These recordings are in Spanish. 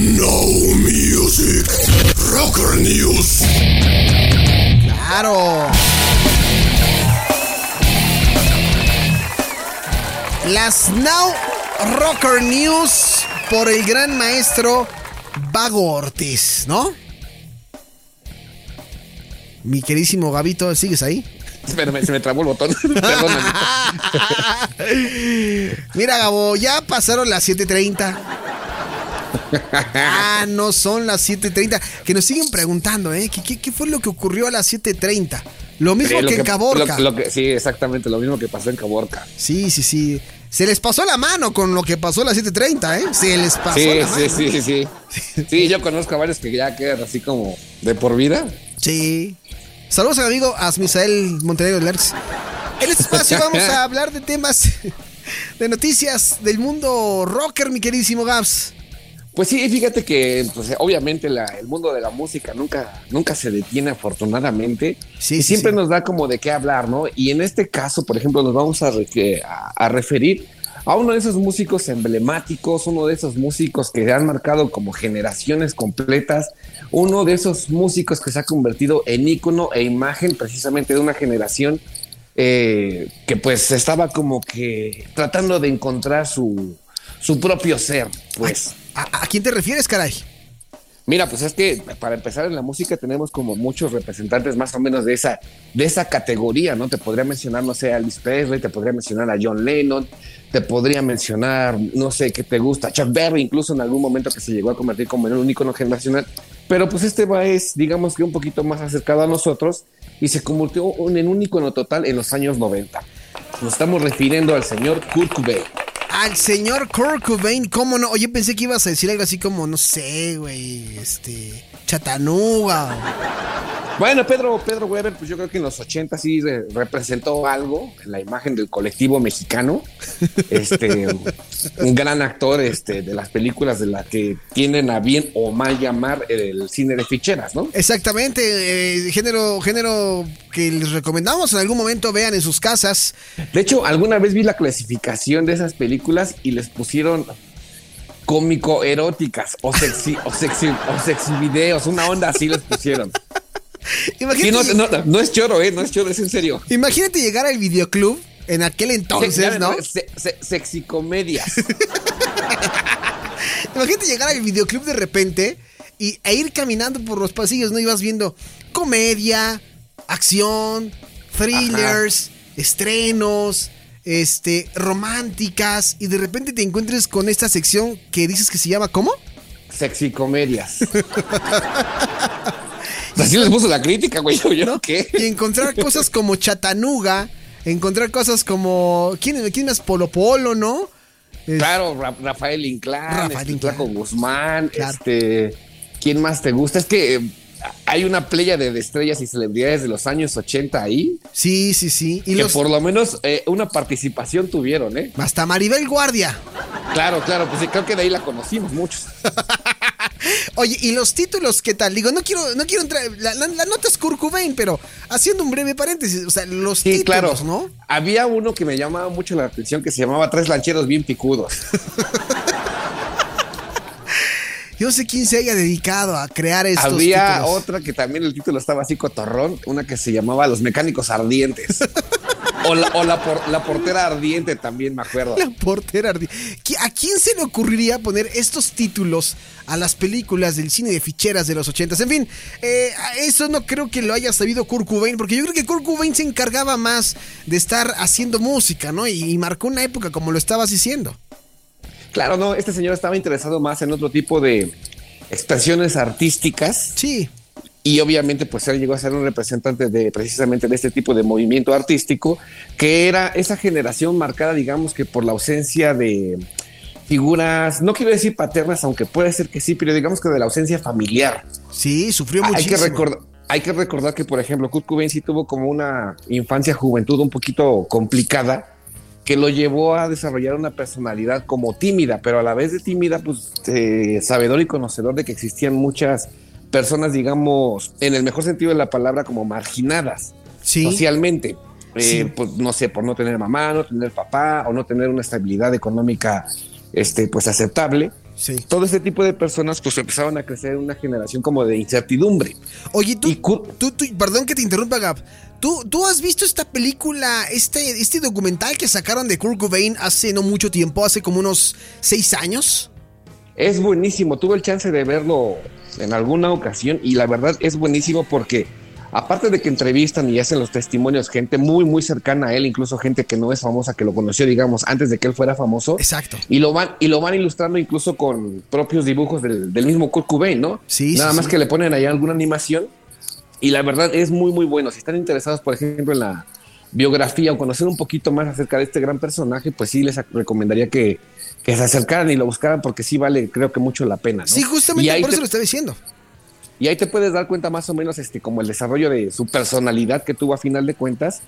No Music. Rocker News. Claro. Las Now Rocker News por el gran maestro Vago Ortiz, ¿no? Mi queridísimo Gabito, ¿sigues ahí? Espérame, se me trabó el botón. Perdóname. Mira, Gabo, ya pasaron las 7:30. Ah, no son las 7:30. Que nos siguen preguntando, ¿eh? ¿Qué, qué, qué fue lo que ocurrió a las 7:30? Lo mismo Sí, lo que en Caborca. lo- lo que- sí, exactamente, lo mismo que pasó en Caborca. Sí, sí, sí. Se les pasó la mano con lo que pasó a las 7:30, ¿eh? Se les pasó Sí, la sí, mano. sí, sí, sí. Sí, yo conozco a varios que ya quedan así como de por vida. Sí. Saludos al amigo Asmisael Montenegro Lerx. En este espacio vamos a hablar de temas, de noticias del mundo rocker, mi queridísimo Gabs. Pues sí, fíjate que pues, obviamente la- el mundo de la música nunca, nunca se detiene afortunadamente. Sí, y siempre sí. nos da como de qué hablar, ¿no? Y en este caso, por ejemplo, nos vamos a, re- que- a- a referir a uno de esos músicos emblemáticos, uno de esos músicos que han marcado como generaciones completas, uno de esos músicos que se ha convertido en ícono e imagen precisamente de una generación eh, que pues estaba como que tratando de encontrar su, su propio ser, pues. ¿A, quién te refieres, caray? Mira, pues es que para empezar en la música tenemos como muchos representantes más o menos de esa, de esa categoría, ¿no? Te podría mencionar, no sé, a Elvis Presley, te podría mencionar a John Lennon, te podría mencionar, no sé, qué te gusta, Chuck Berry, incluso en algún momento que se llegó a convertir como en un ícono generacional. Pero pues este va es, digamos que un poquito más acercado a nosotros y se convirtió en un ícono total en los años 90. Nos estamos refiriendo al señor Kurt Cobain. Al señor Kurt Cobain, ¿cómo no? Oye, pensé que ibas a decir algo así como, no sé, güey, este, Chatanuga. Bueno, Pedro, Pedro Weber, pues yo creo que en los 80 sí re- representó algo en la imagen del colectivo mexicano. Este, un gran actor este, de las películas de las que tienen a bien o mal llamar el cine de ficheras, ¿no? Exactamente, eh, género, género que les recomendamos en algún momento vean en sus casas. De hecho, alguna vez vi la clasificación de esas películas y les pusieron cómico eróticas o sexy o sexy o sexy videos, una onda así les pusieron. Imagínate, no, no, no es choro, eh, no es choro, es en serio. imagínate llegar al videoclub en aquel entonces, Se- ¿no? se- se- sexy comedias. Imagínate llegar al videoclub de repente y, e ir caminando por los pasillos, ¿no? Y vas viendo comedia, acción, thrillers, estrenos, este, románticas, y de repente te encuentres con esta sección que dices que se llama ¿cómo? Sexy comedias. Así les puso la crítica, güey. Yo, ¿yo qué? Y encontrar cosas como Chatanuga, encontrar cosas como. ¿Quién, quién más? Polo Polo, ¿no? Es- Claro, Ra- Rafael Inclán, Rafael este, Inclán. Flaco Guzmán, Claro. este. ¿Quién más te gusta? Es que eh, hay una playa de estrellas y celebridades de los años 80 ahí Sí, sí, sí. Y que los, por lo menos eh, una participación tuvieron, ¿eh? hasta Maribel Guardia. Claro, claro, pues sí, creo que de ahí la conocimos muchos. Oye, ¿y los títulos qué tal? Digo, no quiero, no quiero entrar. La, la- la nota es Kurt Cobain, pero haciendo un breve paréntesis, o sea, los Sí, títulos, claro. ¿no? Había uno que me llamaba mucho la atención que se llamaba Tres lancheros bien picudos. Yo no sé quién se haya dedicado a crear estos Había títulos. otra que también el título estaba así cotorrón, una que se llamaba Los mecánicos ardientes. o la, o la por- la portera ardiente también, me acuerdo. La portera ardi- ¿Qui- ¿A quién se le ocurriría poner estos títulos a las películas del cine de ficheras de los ochentas? En fin, eh, eso no creo que lo haya sabido Kurt Cobain, porque yo creo que Kurt Cobain se encargaba más de estar haciendo música, ¿no? Y, y marcó una época como lo estabas diciendo. Claro, no, este señor estaba interesado más en otro tipo de expresiones artísticas Sí, y obviamente pues él llegó a ser un representante de precisamente de este tipo de movimiento artístico que era esa generación marcada digamos que por la ausencia de figuras, no quiero decir paternas, aunque puede ser que sí, pero digamos que de la ausencia familiar. sí, sufrió Hay muchísimo. que, recordar, hay que recordar que, por ejemplo, Kurt Cobain sí tuvo como una infancia, juventud un poquito complicada, que lo llevó a desarrollar una personalidad como tímida, pero a la vez de tímida, pues eh, sabedor y conocedor de que existían muchas personas, digamos, en el mejor sentido de la palabra, como marginadas Sí. socialmente. Eh, pues no sé, por no tener mamá, no tener papá o no tener una estabilidad económica este, pues aceptable. Sí. todo este tipo de personas pues empezaron a crecer una generación como de incertidumbre. Oye, tú, tú, tú- perdón que te interrumpa, Gab. ¿Tú, ¿Tú has visto esta película, este, este documental que sacaron de Kurt Cobain hace no mucho tiempo, hace como unos seis años? Es buenísimo, tuve el chance de verlo en alguna ocasión y la verdad es buenísimo porque aparte de que entrevistan y hacen los testimonios gente muy muy cercana a él, incluso gente que no es famosa que lo conoció digamos antes de que él fuera famoso Exacto. y lo van y lo van ilustrando incluso con propios dibujos del, del mismo Kurt Cobain, ¿no? Sí, Nada sí, más sí. que le ponen ahí alguna animación y la verdad es muy muy bueno. Si están interesados, por ejemplo, en la biografía o conocer un poquito más acerca de este gran personaje, pues sí les recomendaría que, que se acercaran y lo buscaran porque sí vale, creo que mucho la pena. ¿no? Sí, justamente por te, eso lo estaba diciendo. y ahí te puedes dar cuenta más o menos este como el desarrollo de su personalidad que tuvo a final de cuentas,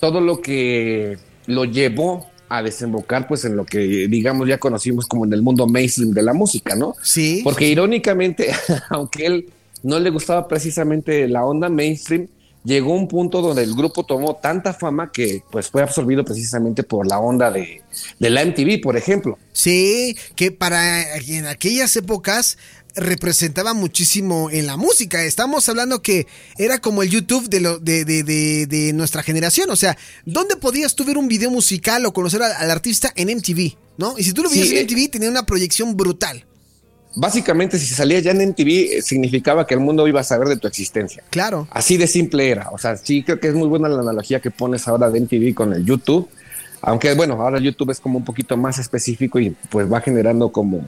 todo lo que lo llevó a desembocar pues en lo que digamos ya conocimos como en el mundo mainstream de la música, ¿no? Sí. Porque irónicamente, aunque él no le gustaba precisamente la onda mainstream, llegó un punto donde el grupo tomó tanta fama que pues fue absorbido precisamente por la onda de, de la MTV, por ejemplo. Sí, que para en aquellas épocas representaba muchísimo en la música. Estamos hablando que era como el YouTube de, lo, de, de, de, de nuestra generación. O sea, ¿dónde podías tú ver un video musical o conocer al, al artista en MTV? ¿No? Y si tú lo veías Sí, en eh. MTV, tenía una proyección brutal. Básicamente, si salía ya en MTV, eh, significaba que el mundo iba a saber de tu existencia. Claro. Así de simple era. O sea, sí creo que es muy buena la analogía que pones ahora de MTV con el YouTube. Aunque bueno, ahora el YouTube es como un poquito más específico y pues va generando como,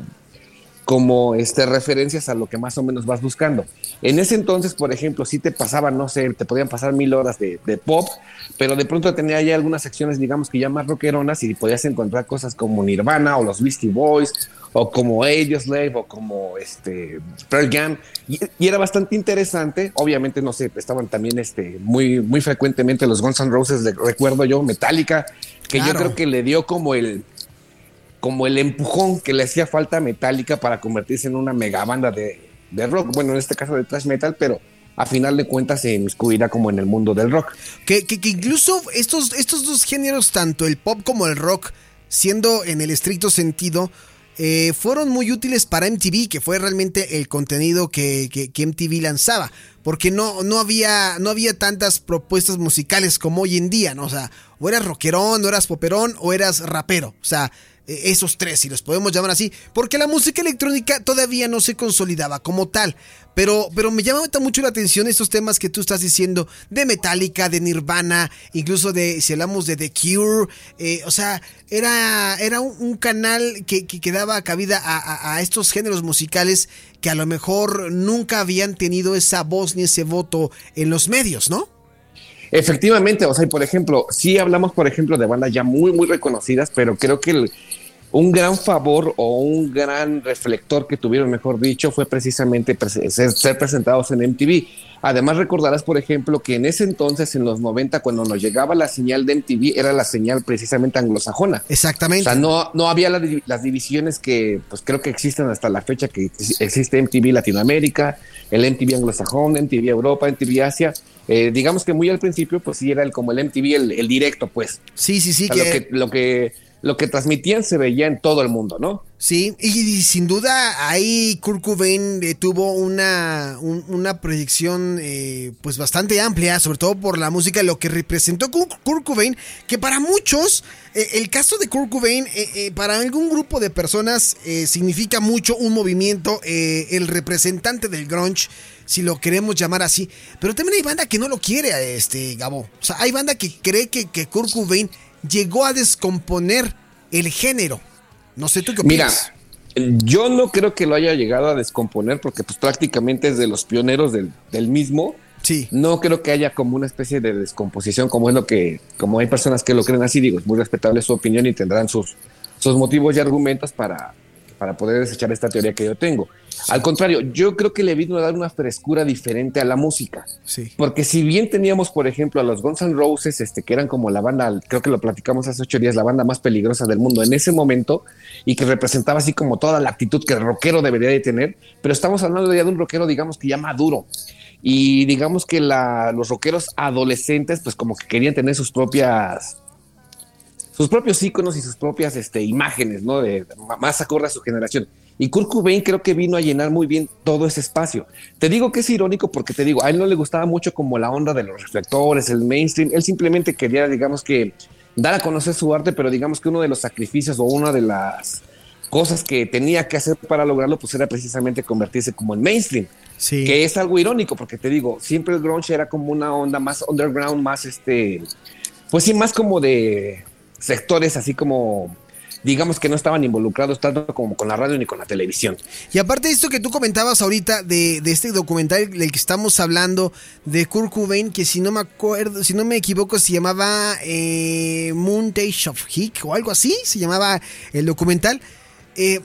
como este, referencias a lo que más o menos vas buscando. En ese entonces, por ejemplo, sí te pasaban, no sé, te podían pasar mil horas de, de pop, pero de pronto tenía ya algunas secciones, digamos que ya más rockeronas y podías encontrar cosas como Nirvana o los Beastie Boys o como Audioslave o como este Pearl Jam. Y, y era bastante interesante. Obviamente no sé estaban también este muy muy frecuentemente los Guns N' Roses recuerdo yo Metallica que yo creo que le dio como el como el empujón que le hacía falta a Metallica para convertirse en una mega banda de, de rock bueno en este caso de thrash metal pero a final de cuentas se inmiscuirá como en el mundo del rock Que, que- incluso estos, estos dos géneros, tanto el pop como el rock, siendo en el estricto sentido, eh, fueron muy útiles para MTV, que fue realmente el contenido que, que- MTV lanzaba. Porque no, no, había, no había tantas propuestas musicales como hoy en día, ¿no? O sea, o eras rockerón, o eras poperón, o eras rapero. O sea, esos tres, si los podemos llamar así. Porque la música electrónica todavía no se consolidaba como tal. Pero, pero me llama mucho la atención estos temas que tú estás diciendo de Metallica, de Nirvana, incluso de, si hablamos de The Cure, eh, o sea, era, era un, canal que, que, daba cabida a- a estos géneros musicales que a lo mejor nunca habían tenido esa voz ni ese voto en los medios, ¿no? Efectivamente, o sea, por ejemplo, sí hablamos, por ejemplo, de bandas ya muy, muy reconocidas, pero creo que el- un gran favor o un gran reflector que tuvieron, mejor dicho, fue precisamente ser, ser presentados en MTV. Además, recordarás, por ejemplo, que en ese entonces, en los 90, cuando nos llegaba la señal de MTV, era la señal precisamente anglosajona. O Exactamente. sea, no, no había la las divisiones que pues creo que existen hasta la fecha que ex- existe MTV Latinoamérica, el MTV anglosajón, MTV Europa, MTV Asia. Eh, digamos que muy al principio pues sí era el, como el MTV el, el directo pues. sí, sí, sí, O sea, que, lo, que, lo, que, lo que transmitían se veía en todo el mundo, ¿no? Sí, y, y sin duda ahí Kurt Cobain eh, tuvo una, un- una proyección eh, pues bastante amplia, sobre todo por la música, lo que representó Kurt, Cobain, que para muchos, eh, el caso de Kurt Cobain, para algún grupo de personas eh, significa mucho un movimiento, eh, el representante del grunge, si lo queremos llamar así, pero también hay banda que no lo quiere, este Gabo, o sea, hay banda que cree que, que Kurt Cobain llegó a descomponer el género. No sé tú qué Mira, opinas. yo no creo que lo haya llegado a descomponer porque pues prácticamente es de los pioneros del, del mismo. Sí. No creo que haya como una especie de descomposición, como es lo que, como hay personas que lo creen así, digo, es muy respetable su opinión y tendrán sus, sus motivos y argumentos para, para poder desechar esta teoría que yo tengo. Al contrario, yo creo que le vino a dar una frescura diferente a la música. Sí. Porque si bien teníamos, por ejemplo, a los Guns N' Roses, este, que eran como la banda, creo que lo platicamos hace ocho días, la banda más peligrosa del mundo en ese momento, y que representaba así como toda la actitud que el rockero debería de tener, pero estamos hablando ya de un rockero, digamos que ya maduro. Y digamos que la, los rockeros adolescentes, pues como que querían tener sus propias sus propios íconos y sus propias este, imágenes, ¿no? De, más acorde a su generación. Y Kurt Cobain creo que vino a llenar muy bien todo ese espacio. Te digo que es irónico porque te digo, a él no le gustaba mucho como la onda de los reflectores, el mainstream. Él simplemente quería, digamos que, dar a conocer su arte, pero digamos que uno de los sacrificios o una de las cosas que tenía que hacer para lograrlo, pues era precisamente convertirse como en mainstream. Sí. Que es algo irónico, porque te digo, siempre el grunge era como una onda más underground, más este, pues sí, más como de sectores así como digamos que no estaban involucrados tanto como con la radio ni con la televisión. Y aparte de esto que tú comentabas ahorita de, este documental del que estamos hablando de Kurt Cobain, que si no me acuerdo, si no me equivoco, se llamaba eh, Moon of Hick o algo así, se llamaba el documental. Eh,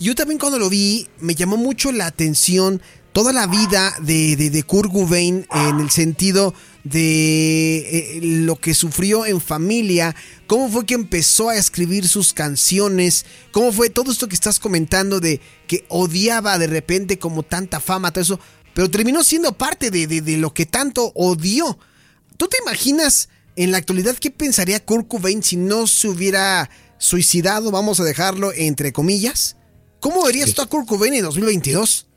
yo también cuando lo vi me llamó mucho la atención toda la vida de, de, Kurt Cobain en el sentido de eh, lo que sufrió en familia, cómo fue que empezó a escribir sus canciones, cómo fue todo esto que estás comentando de que odiaba de repente como tanta fama, todo eso, pero terminó siendo parte de, de, lo que tanto odió. ¿Tú te imaginas en la actualidad qué pensaría Kurt Cobain si no se hubiera suicidado, vamos a dejarlo entre comillas? ¿Cómo verías tú a Kurt Cobain en 2022?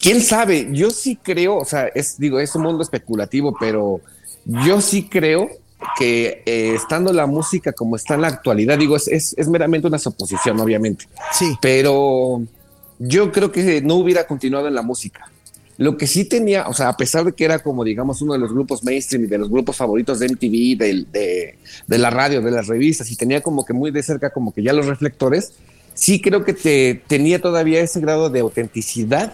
Quién sabe, yo sí creo, o sea, es, digo, es un mundo especulativo, pero yo sí creo que eh, estando la música como está en la actualidad, digo, es, es, meramente una suposición, obviamente. Sí. Pero yo creo que no hubiera continuado en la música. Lo que sí tenía, o sea, a pesar de que era como, digamos, uno de los grupos mainstream y de los grupos favoritos de MTV, de, de, de la radio, de las revistas, y tenía como que muy de cerca como que ya los reflectores, sí creo que te, tenía todavía ese grado de autenticidad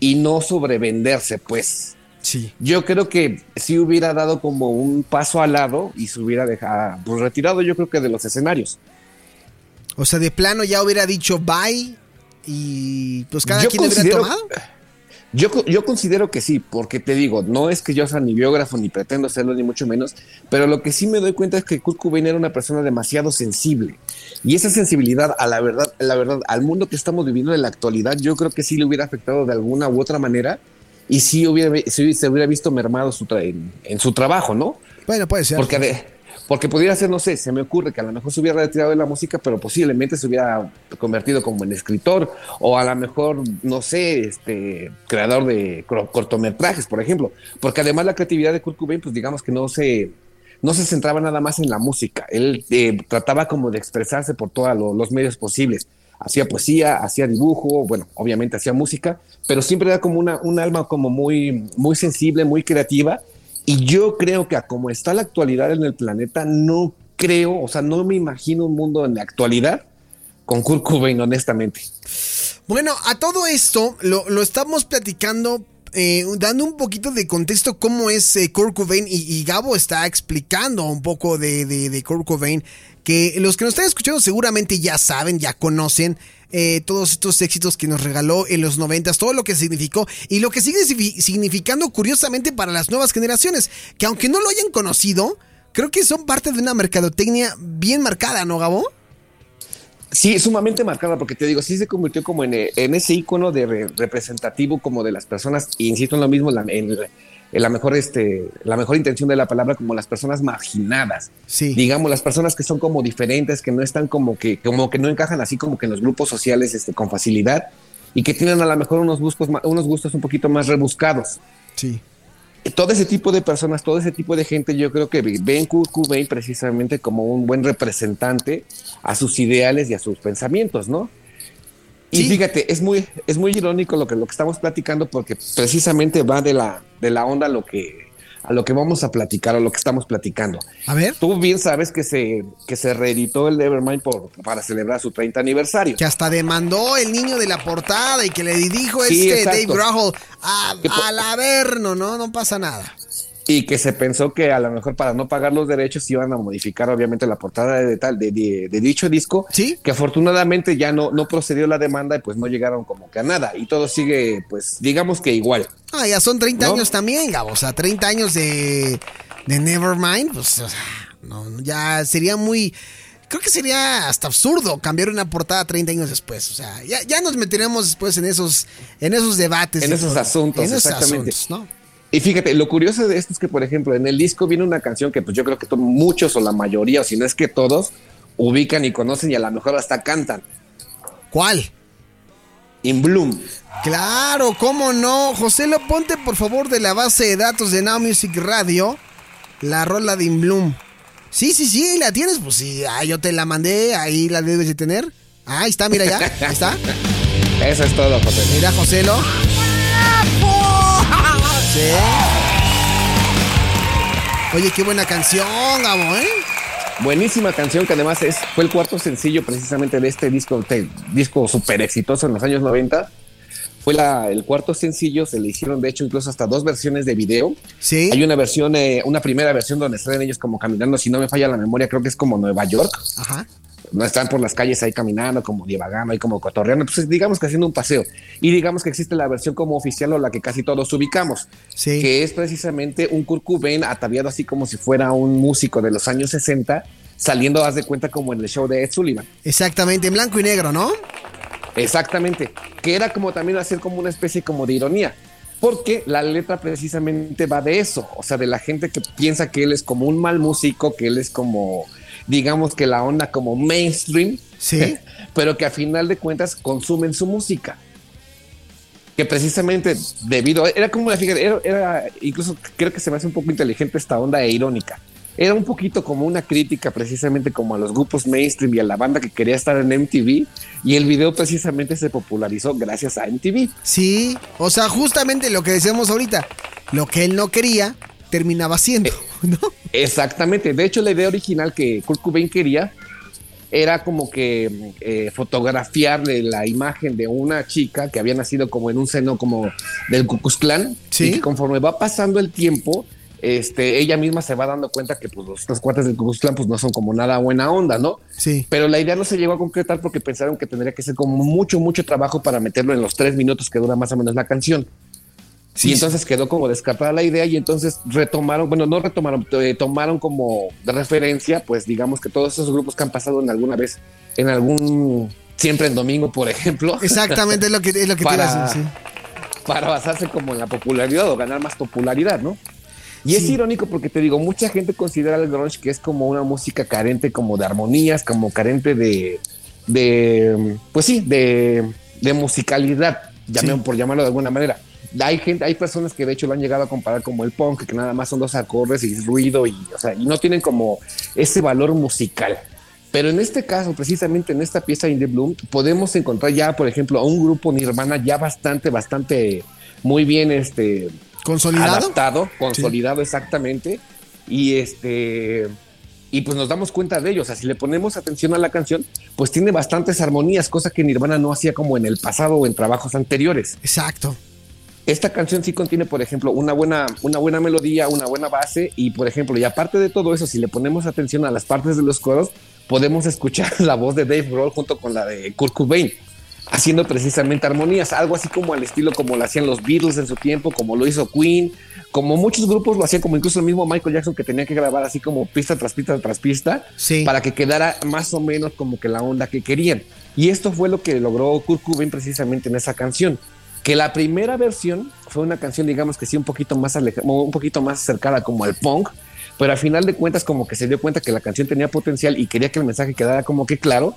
y no sobrevenderse, pues. Sí. Yo creo que si hubiera dado como un paso al lado y se hubiera dejado, pues retirado, yo creo que de los escenarios. O sea, de plano ya hubiera dicho bye y pues cada quien hubiera tomado. Yo, yo considero que sí, porque te digo, no es que yo sea ni biógrafo ni pretendo serlo, ni mucho menos, pero lo que sí me doy cuenta es que Kurt Cobain era una persona demasiado sensible. Y esa sensibilidad a la verdad, la verdad, al mundo que estamos viviendo en la actualidad, yo creo que sí le hubiera afectado de alguna u otra manera y sí hubiera, se hubiera visto mermado su en, en, su trabajo, ¿no? Bueno, puede ser. Porque porque pudiera ser, no sé, se me ocurre que a lo mejor se hubiera retirado de la música, pero posiblemente se hubiera convertido como en escritor o a lo mejor, no sé, este, creador de cortometrajes, por ejemplo. Porque además la creatividad de Kurt Cobain, pues digamos que no se, no se centraba nada más en la música. Él eh, trataba como de expresarse por todos los medios posibles. Hacía poesía, hacía dibujo, bueno, obviamente hacía música, pero siempre era como una, un alma como muy, muy sensible, muy creativa y yo creo que a como está la actualidad en el planeta, no creo, o sea, no me imagino un mundo en la actualidad con Kurt Cobain, honestamente. Bueno, a todo esto lo, estamos platicando eh, dando un poquito de contexto cómo es eh, Kurt Cobain y, Gabo está explicando un poco de, de, de Kurt Cobain, que los que nos están escuchando seguramente ya saben, ya conocen, eh, todos estos éxitos que nos regaló en los noventas, todo lo que significó y lo que sigue significando curiosamente para las nuevas generaciones, que aunque no lo hayan conocido, creo que son parte de una mercadotecnia bien marcada, ¿no, Gabo? Sí, sumamente marcada, porque te digo, sí se convirtió como en, ese icono de representativo como de las personas, insisto en lo mismo, en, la mejor, este, la mejor intención de la palabra, como las personas marginadas. Sí. Digamos, las personas que son como diferentes, que no están como que, como que no encajan así como que en los grupos sociales este, con facilidad y que tienen a lo mejor unos gustos, unos gustos un poquito más rebuscados. Sí. Todo ese tipo de personas, todo ese tipo de gente, yo creo que ven Kurt Cobain precisamente como un buen representante a sus ideales y a sus pensamientos, ¿no? Y fíjate, es muy, es muy irónico lo que, lo que estamos platicando porque precisamente va de la, de la onda a lo que a lo que vamos a platicar o lo que estamos platicando. A ver. Tú bien sabes que se, que se reeditó el Nevermind por, para celebrar su 30 aniversario. Que hasta demandó el niño de la portada y que le dijo este Dave Grohl a, al Averno, ¿no? No pasa nada y que se pensó que a lo mejor para no pagar los derechos iban a modificar obviamente la portada de tal de, dicho disco sí que afortunadamente ya no no procedió la demanda y pues no llegaron como que a nada y todo sigue pues digamos que igual ah ya son 30 años también Gabo o sea 30 años de de Nevermind pues no, ya sería muy creo que sería hasta absurdo cambiar una portada 30 años después. O sea, ya, ya nos meteremos después en esos, en esos debates. En esos asuntos, en esos exactamente. Asuntos, ¿no? Y fíjate, lo curioso de esto es que, por ejemplo, en el disco viene una canción que pues yo creo que muchos o la mayoría, o si no es que todos, ubican y conocen y a lo mejor hasta cantan. ¿Cuál? In Bloom. Claro, cómo no. José, lo ponte por favor de la base de datos de Now Music Radio. La rola de In Bloom. Sí, sí, sí, la tienes. Pues sí, ah, yo te la mandé, ahí la debes de tener. Ah, ahí está, mira ya. Ahí está. Eso es todo, José. Mira, José, lo. Oye, qué buena canción, Gabo, ¿eh? Buenísima canción que además es, fue el cuarto sencillo precisamente de este disco, disco súper exitoso en los años 90. Fue la, el cuarto sencillo, se le hicieron de hecho incluso hasta dos versiones de video. Sí. Hay una versión, eh, una primera versión donde salen ellos como caminando, si no me falla la memoria, creo que es como Nueva York. Ajá. No están por las calles ahí caminando, como divagando, ahí como cotorreando, pues digamos que haciendo un paseo. Y digamos que existe la versión como oficial o la que casi todos ubicamos, Sí. que es precisamente un Kurt Cobain ataviado así como si fuera un músico de los años 60, saliendo, haz de cuenta, como en el show de Ed Sullivan. Exactamente, en blanco y negro, ¿no? Exactamente, que era como también hacer como una especie como de ironía, porque la letra precisamente va de eso, o sea, de la gente que piensa que él es como un mal músico, que él es como, digamos que la onda como mainstream, Sí. pero que a final de cuentas consumen su música. Que precisamente debido, era como una fíjate, era, era- incluso creo que se me hace un poco inteligente esta onda e irónica. Era un poquito como una crítica precisamente como a los grupos mainstream y a la banda que quería estar en MTV y el video precisamente se popularizó gracias a MTV. Sí. O sea, justamente lo que decíamos ahorita. Lo que él no quería, terminaba haciendo, ¿no? Exactamente. De hecho, la idea original que Kurt Cobain quería era como que eh, fotografiarle la imagen de una chica que había nacido como en un seno como del Klan Sí. y que conforme va pasando el tiempo, este, ella misma se va dando cuenta que pues, los, los cuates del Klan pues, no son como nada buena onda, ¿no? Sí. Pero la idea no se llegó a concretar porque pensaron que tendría que ser como mucho, mucho trabajo para meterlo en los tres minutos que dura más o menos la canción. Sí, y entonces quedó como descartada la idea y entonces retomaron, bueno, no retomaron, eh, tomaron como de referencia, pues digamos que todos esos grupos que han pasado en alguna vez, en algún, siempre en domingo, por ejemplo, Exactamente es lo que, es lo que Para- decir, sí. para basarse como en la popularidad o ganar más popularidad, ¿no? Y es irónico porque te digo, mucha gente considera el grunge que es como una música carente como de armonías, como carente de, de pues sí, de, de musicalidad, llamen- por llamarlo de alguna manera. Hay gente, hay personas que de hecho lo han llegado a comparar como el punk, que nada más son dos acordes y ruido y, o sea, y no tienen como ese valor musical. Pero en este caso, precisamente en esta pieza In the Bloom, podemos encontrar ya, por ejemplo, a un grupo Nirvana ya bastante, bastante muy bien este ¿Consolidado? adaptado, consolidado exactamente. Y este y pues nos damos cuenta de ello. O sea, si le ponemos atención a la canción, pues tiene bastantes armonías, cosa que Nirvana no hacía como en el pasado o en trabajos anteriores. Exacto. Esta canción sí contiene, por ejemplo, una buena, una buena melodía, una buena base y, por ejemplo, y aparte de todo eso, si le ponemos atención a las partes de los coros, podemos escuchar la voz de Dave Grohl junto con la de Kurt Cobain, haciendo precisamente armonías, algo así como al estilo como lo hacían los Beatles en su tiempo, como lo hizo Queen, como muchos grupos lo hacían, como incluso el mismo Michael Jackson que tenía que grabar así como pista tras pista tras pista, Sí. para que quedara más o menos como que la onda que querían. Y esto fue lo que logró Kurt Cobain precisamente en esa canción. Que la primera versión fue una canción, digamos que sí, un poquito más aleja- un poquito más acercada como al punk, pero al final de cuentas como que se dio cuenta que la canción tenía potencial y quería que el mensaje quedara como que claro.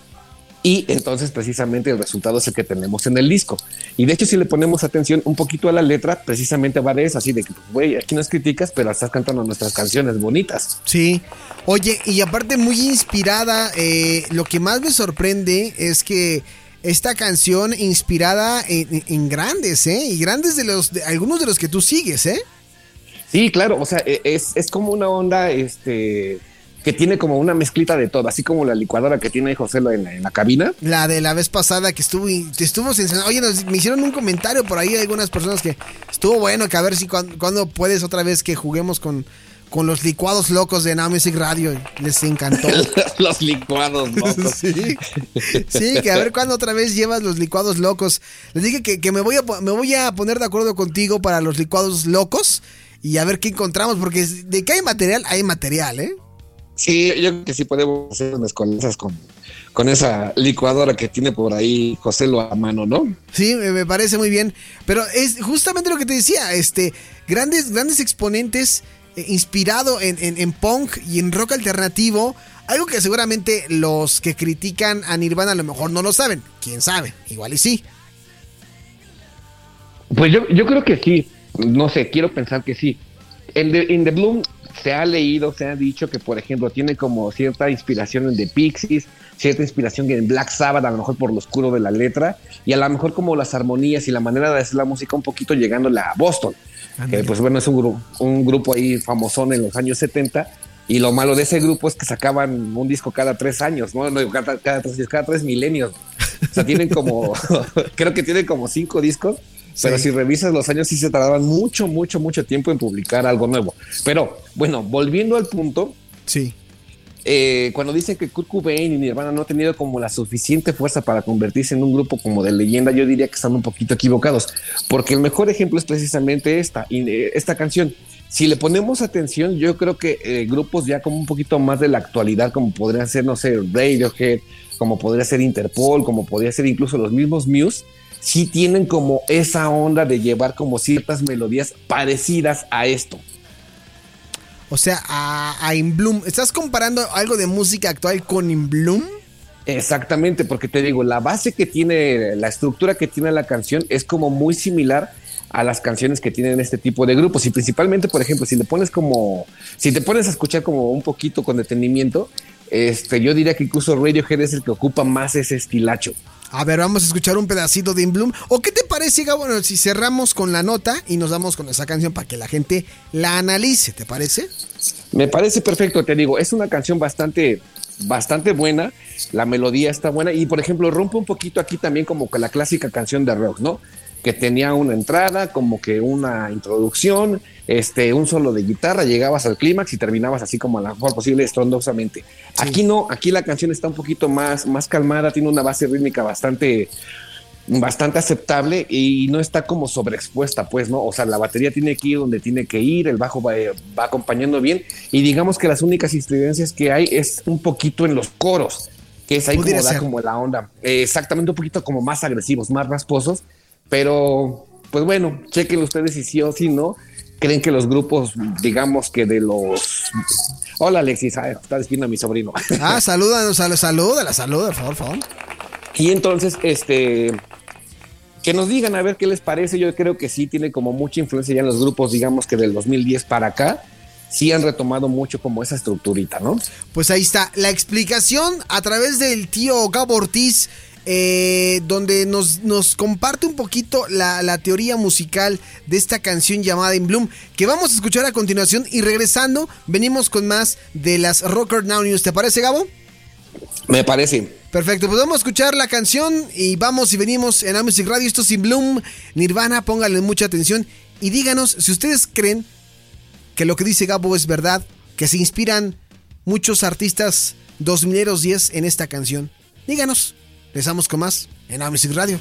Y entonces precisamente el resultado es el que tenemos en el disco. Y de hecho si le ponemos atención un poquito a la letra, precisamente va de eso, así de que, pues, güey, aquí nos criticas, pero estás cantando nuestras canciones bonitas. Sí. Oye, y aparte muy inspirada, eh, lo que más me sorprende es que esta canción inspirada en, grandes, ¿eh? Y grandes de los, de algunos de los que tú sigues, ¿eh? Sí, claro, o sea, e- es, es como una onda, este, que tiene como una mezclita de todo, así como la licuadora que tiene José en la, en la cabina. La de la vez pasada que estuvo, te estuvo sensacional. Oye, nos- me hicieron un comentario por ahí algunas personas que estuvo bueno, que a ver si cuan- cuando puedes otra vez que juguemos con, con los licuados locos de Now Music Radio. Les encantó. Los licuados, locos. Sí, sí, que a ver cuándo otra vez llevas los licuados locos. Les dije que, que me, voy a, me voy a poner de acuerdo contigo para los licuados locos y a ver qué encontramos, porque de que hay material, hay material, ¿eh? Sí, yo creo que sí podemos hacer unas con, con esa licuadora que tiene por ahí José lo a mano, ¿no? Sí, me, parece muy bien. Pero es justamente lo que te decía, este, grandes, grandes exponentes inspirado en, en- en punk y en rock alternativo. Algo que seguramente los que critican a Nirvana a lo mejor no lo saben. Quién sabe, igual y sí. Pues yo, yo creo que sí, no sé, quiero pensar que sí. En The, in The Bloom se ha leído, se ha dicho que, por ejemplo, tiene como cierta inspiración en The Pixies, cierta inspiración en Black Sabbath, a lo mejor por lo oscuro de la letra, y a lo mejor como las armonías y la manera de hacer la música un poquito llegándole a Boston, que pues bueno, es un, grupo un grupo ahí famosón en los años 70, y lo malo de ese grupo es que sacaban un disco cada tres años, ¿no? no cada, cada, tres, cada tres milenios. O sea, tienen como, creo que tienen como cinco discos pero si revisas los años, sí se tardaban mucho, mucho, mucho tiempo en publicar algo nuevo. Pero bueno, volviendo al punto. Sí. Eh, cuando dicen que Kurt Cobain y Nirvana no han tenido como la suficiente fuerza para convertirse en un grupo como de leyenda, yo diría que están un poquito equivocados, porque el mejor ejemplo es precisamente esta, eh, esta canción. Si le ponemos atención, yo creo que eh, grupos ya como un poquito más de la actualidad, como podrían ser, no sé, Radiohead, como podría ser Interpol, como podría ser incluso los mismos Muse, sí tienen como esa onda de llevar como ciertas melodías parecidas a esto. O sea, a, a In Bloom. ¿Estás comparando algo de música actual con In Bloom? Exactamente, porque te digo, la base que tiene, la estructura que tiene la canción es como muy similar a las canciones que tienen este tipo de grupos y principalmente, por ejemplo, si le pones como, si te pones a escuchar como un poquito con detenimiento, este, yo diría que incluso Radiohead es el que ocupa más ese estilacho. A ver, vamos a escuchar un pedacito de In Bloom. ¿O qué te parece, Gabo? Bueno, si cerramos con la nota y nos damos con esa canción para que la gente la analice, ¿te parece? Me parece perfecto, te digo, es una canción bastante bastante buena, la melodía está buena y por ejemplo rompe un poquito aquí también como la clásica canción de rock, ¿no? Que tenía una entrada, como que una introducción, este, un solo de guitarra, llegabas al clímax y terminabas así como a la mejor posible, estrondosamente. Aquí no, aquí la canción está un poquito más, más calmada, tiene una base rítmica bastante, bastante aceptable y no está como sobreexpuesta, pues, ¿no? O sea, la batería tiene que ir donde tiene que ir, el bajo va, va acompañando bien y digamos que las únicas incidencias que hay es un poquito en los coros, que es ahí como da como la onda, eh, exactamente un poquito como más agresivos, más rasposos pero, pues bueno, chequen ustedes si sí o si no. Creen que los grupos, digamos que de los. Hola Alexis, está despidiendo a mi sobrino. Ah, saluda, saluda, la saluda, por favor. Y entonces, este. Que nos digan a ver qué les parece. Yo creo que sí tiene como mucha influencia ya en los grupos, digamos que del 2010 para acá sí han retomado mucho como esa estructurita, ¿no? Pues ahí está la explicación a través del tío Gabo Ortiz eh, donde nos, nos, comparte un poquito la, la, teoría musical de esta canción llamada In Bloom, que vamos a escuchar a continuación y regresando venimos con más de las Rocker Now News. ¿Te parece, Gabo? Me parece. Perfecto, pues vamos a escuchar la canción y vamos y venimos en Music Radio. Esto es In Bloom, Nirvana, pónganle mucha atención y díganos si ustedes creen que lo que dice Gabo es verdad, que se inspiran muchos artistas 2010 en esta canción. Díganos. Regresamos con más en Music Radio.